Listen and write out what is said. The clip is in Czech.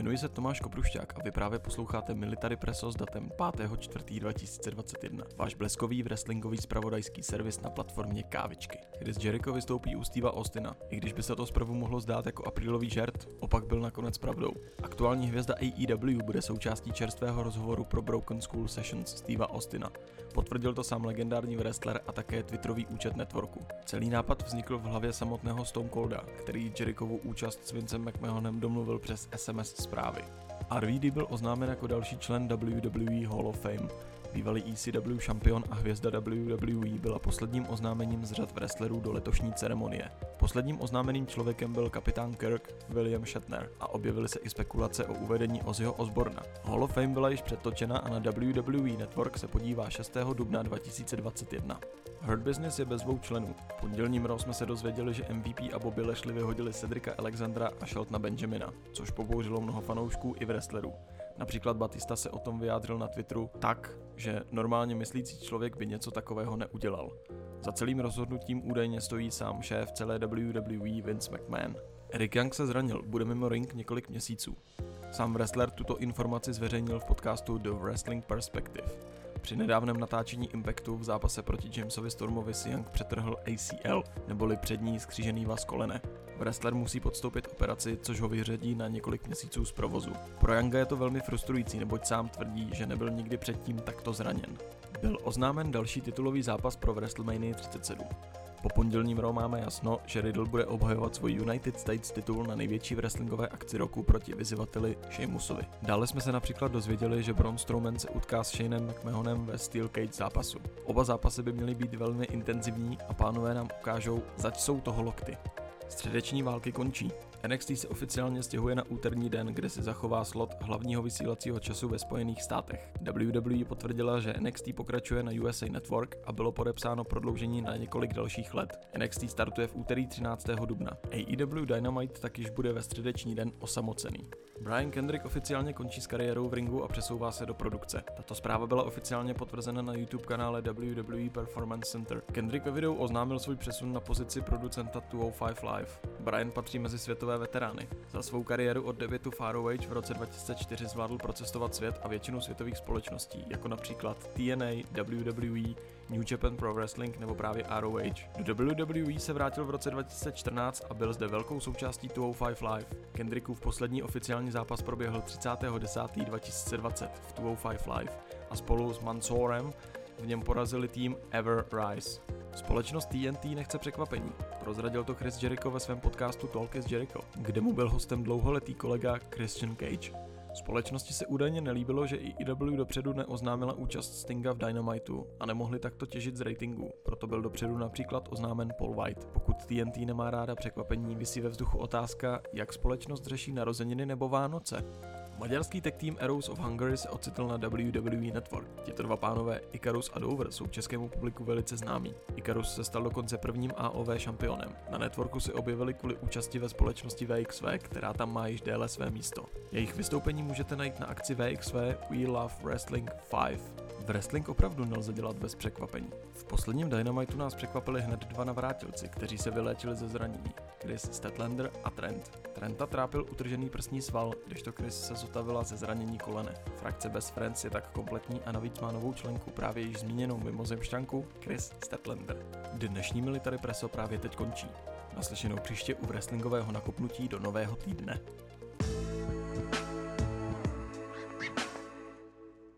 Jmenuji se Tomáš Koprušťák a vy právě posloucháte Military Presso s datem 5.4.2021. Váš bleskový wrestlingový spravodajský servis na platformě Kávičky. Chris Jericho vystoupí u Steva Austina. I když by se to zprvu mohlo zdát jako aprílový žert, opak byl nakonec pravdou. Aktuální hvězda AEW bude součástí čerstvého rozhovoru pro Broken School Sessions Steva Austina. Potvrdil to sám legendární wrestler a také Twitterový účet networku. Celý nápad vznikl v hlavě samotného Stone Colda, který Jerichovu účast s Vincem McMahonem domluvil přes SMS zprávy. RVD byl oznámen jako další člen WWE Hall of Fame. Bývalý ECW šampion a hvězda WWE byla posledním oznámením z řad wrestlerů do letošní ceremonie. Posledním oznámeným člověkem byl kapitán Kirk William Shatner a objevily se i spekulace o uvedení Ozzyho Osborna. Hall of Fame byla již předtočena a na WWE Network se podívá 6. dubna 2021. Hurt Business je bez dvou členů. V pondělním Raw jsme se dozvěděli, že MVP a Bobby Lashley vyhodili Cedrika Alexandra a Sheltona Benjamina, což pobouřilo mnoho fanoušků i wrestlerů. Například Batista se o tom vyjádřil na Twitteru tak, že normálně myslící člověk by něco takového neudělal. Za celým rozhodnutím údajně stojí sám šéf celé WWE Vince McMahon. Eric Young se zranil, bude mimo ring několik měsíců. Sám wrestler tuto informaci zveřejnil v podcastu The Wrestling Perspective. Při nedávném natáčení Impactu v zápase proti Jamesovi Stormovi si Young přetrhl ACL, neboli přední skřížený vaz kolene. Wrestler musí podstoupit operaci, což ho vyřadí na několik měsíců z provozu. Pro Younga je to velmi frustrující, neboť sám tvrdí, že nebyl nikdy předtím takto zraněn. Byl oznámen další titulový zápas pro WrestleMania 37. Po pondělním Raw máme jasno, že Riddle bude obhajovat svůj United States titul na největší wrestlingové akci roku proti vyzývateli Sheamusovi. Dále jsme se například dozvěděli, že Braun Strowman se utká s Shaneem McMahonem ve Steel Cage zápasu. Oba zápasy by měly být velmi intenzivní a pánové nám ukážou, zač jsou toho lokty. Středeční války končí. NXT se oficiálně stěhuje na úterní den, kde si zachová slot hlavního vysílacího času ve Spojených státech. WWE potvrdila, že NXT pokračuje na USA Network a bylo podepsáno prodloužení na několik dalších let. NXT startuje v úterý 13. dubna. AEW Dynamite tak již bude ve středeční den osamocený. Brian Kendrick oficiálně končí s kariérou v ringu a přesouvá se do produkce. Tato zpráva byla oficiálně potvrzena na YouTube kanále WWE Performance Center. Kendrick ve videu oznámil svůj přesun na pozici producenta 205 Live. Brian patří mezi světové veterány. Za svou kariéru od debutu Faroage v roce 2004 zvládl procestovat svět a většinu světových společností, jako například TNA, WWE, New Japan Pro Wrestling nebo právě ROH. Do WWE se vrátil v roce 2014 a byl zde velkou součástí 205 Live. Kendrickův poslední oficiální zápas proběhl 30.10.2020 v 205 Live a spolu s Mansourem v něm porazili tým Ever Rise. Společnost TNT nechce překvapení. Prozradil to Chris Jericho ve svém podcastu Talk is Jericho, kde mu byl hostem dlouholetý kolega Christian Cage. Společnosti se údajně nelíbilo, že i IW dopředu neoznámila účast Stinga v Dynamitu a nemohli takto těžit z ratingu, proto byl dopředu například oznámen Paul White. Pokud TNT nemá ráda překvapení, vysí ve vzduchu otázka, jak společnost řeší narozeniny nebo Vánoce. Maďarský tech tým Arrows of Hungary se ocitl na WWE Network. Tito dva pánové Icarus a Dover jsou českému publiku velice známí. Icarus se stal dokonce prvním AOV šampionem. Na networku se objevili kvůli účasti ve společnosti VXV, která tam má již déle své místo. Jejich vystoupení můžete najít na akci VXV We Love Wrestling 5. Wrestling opravdu nelze dělat bez překvapení. V posledním Dynamitu nás překvapili hned dva navrátilci, kteří se vyléčili ze zranění. Chris Statlander a Trent. Trenta trápil utržený prsní sval, kdežto Chris se zotavila ze zranění kolene. Frakce Best Friends je tak kompletní a navíc má novou členku právě již zmíněnou mimozemšťanku Chris Statlander. Dnešní Military Preso právě teď končí. Naslyšenou příště u wrestlingového nakopnutí do nového týdne.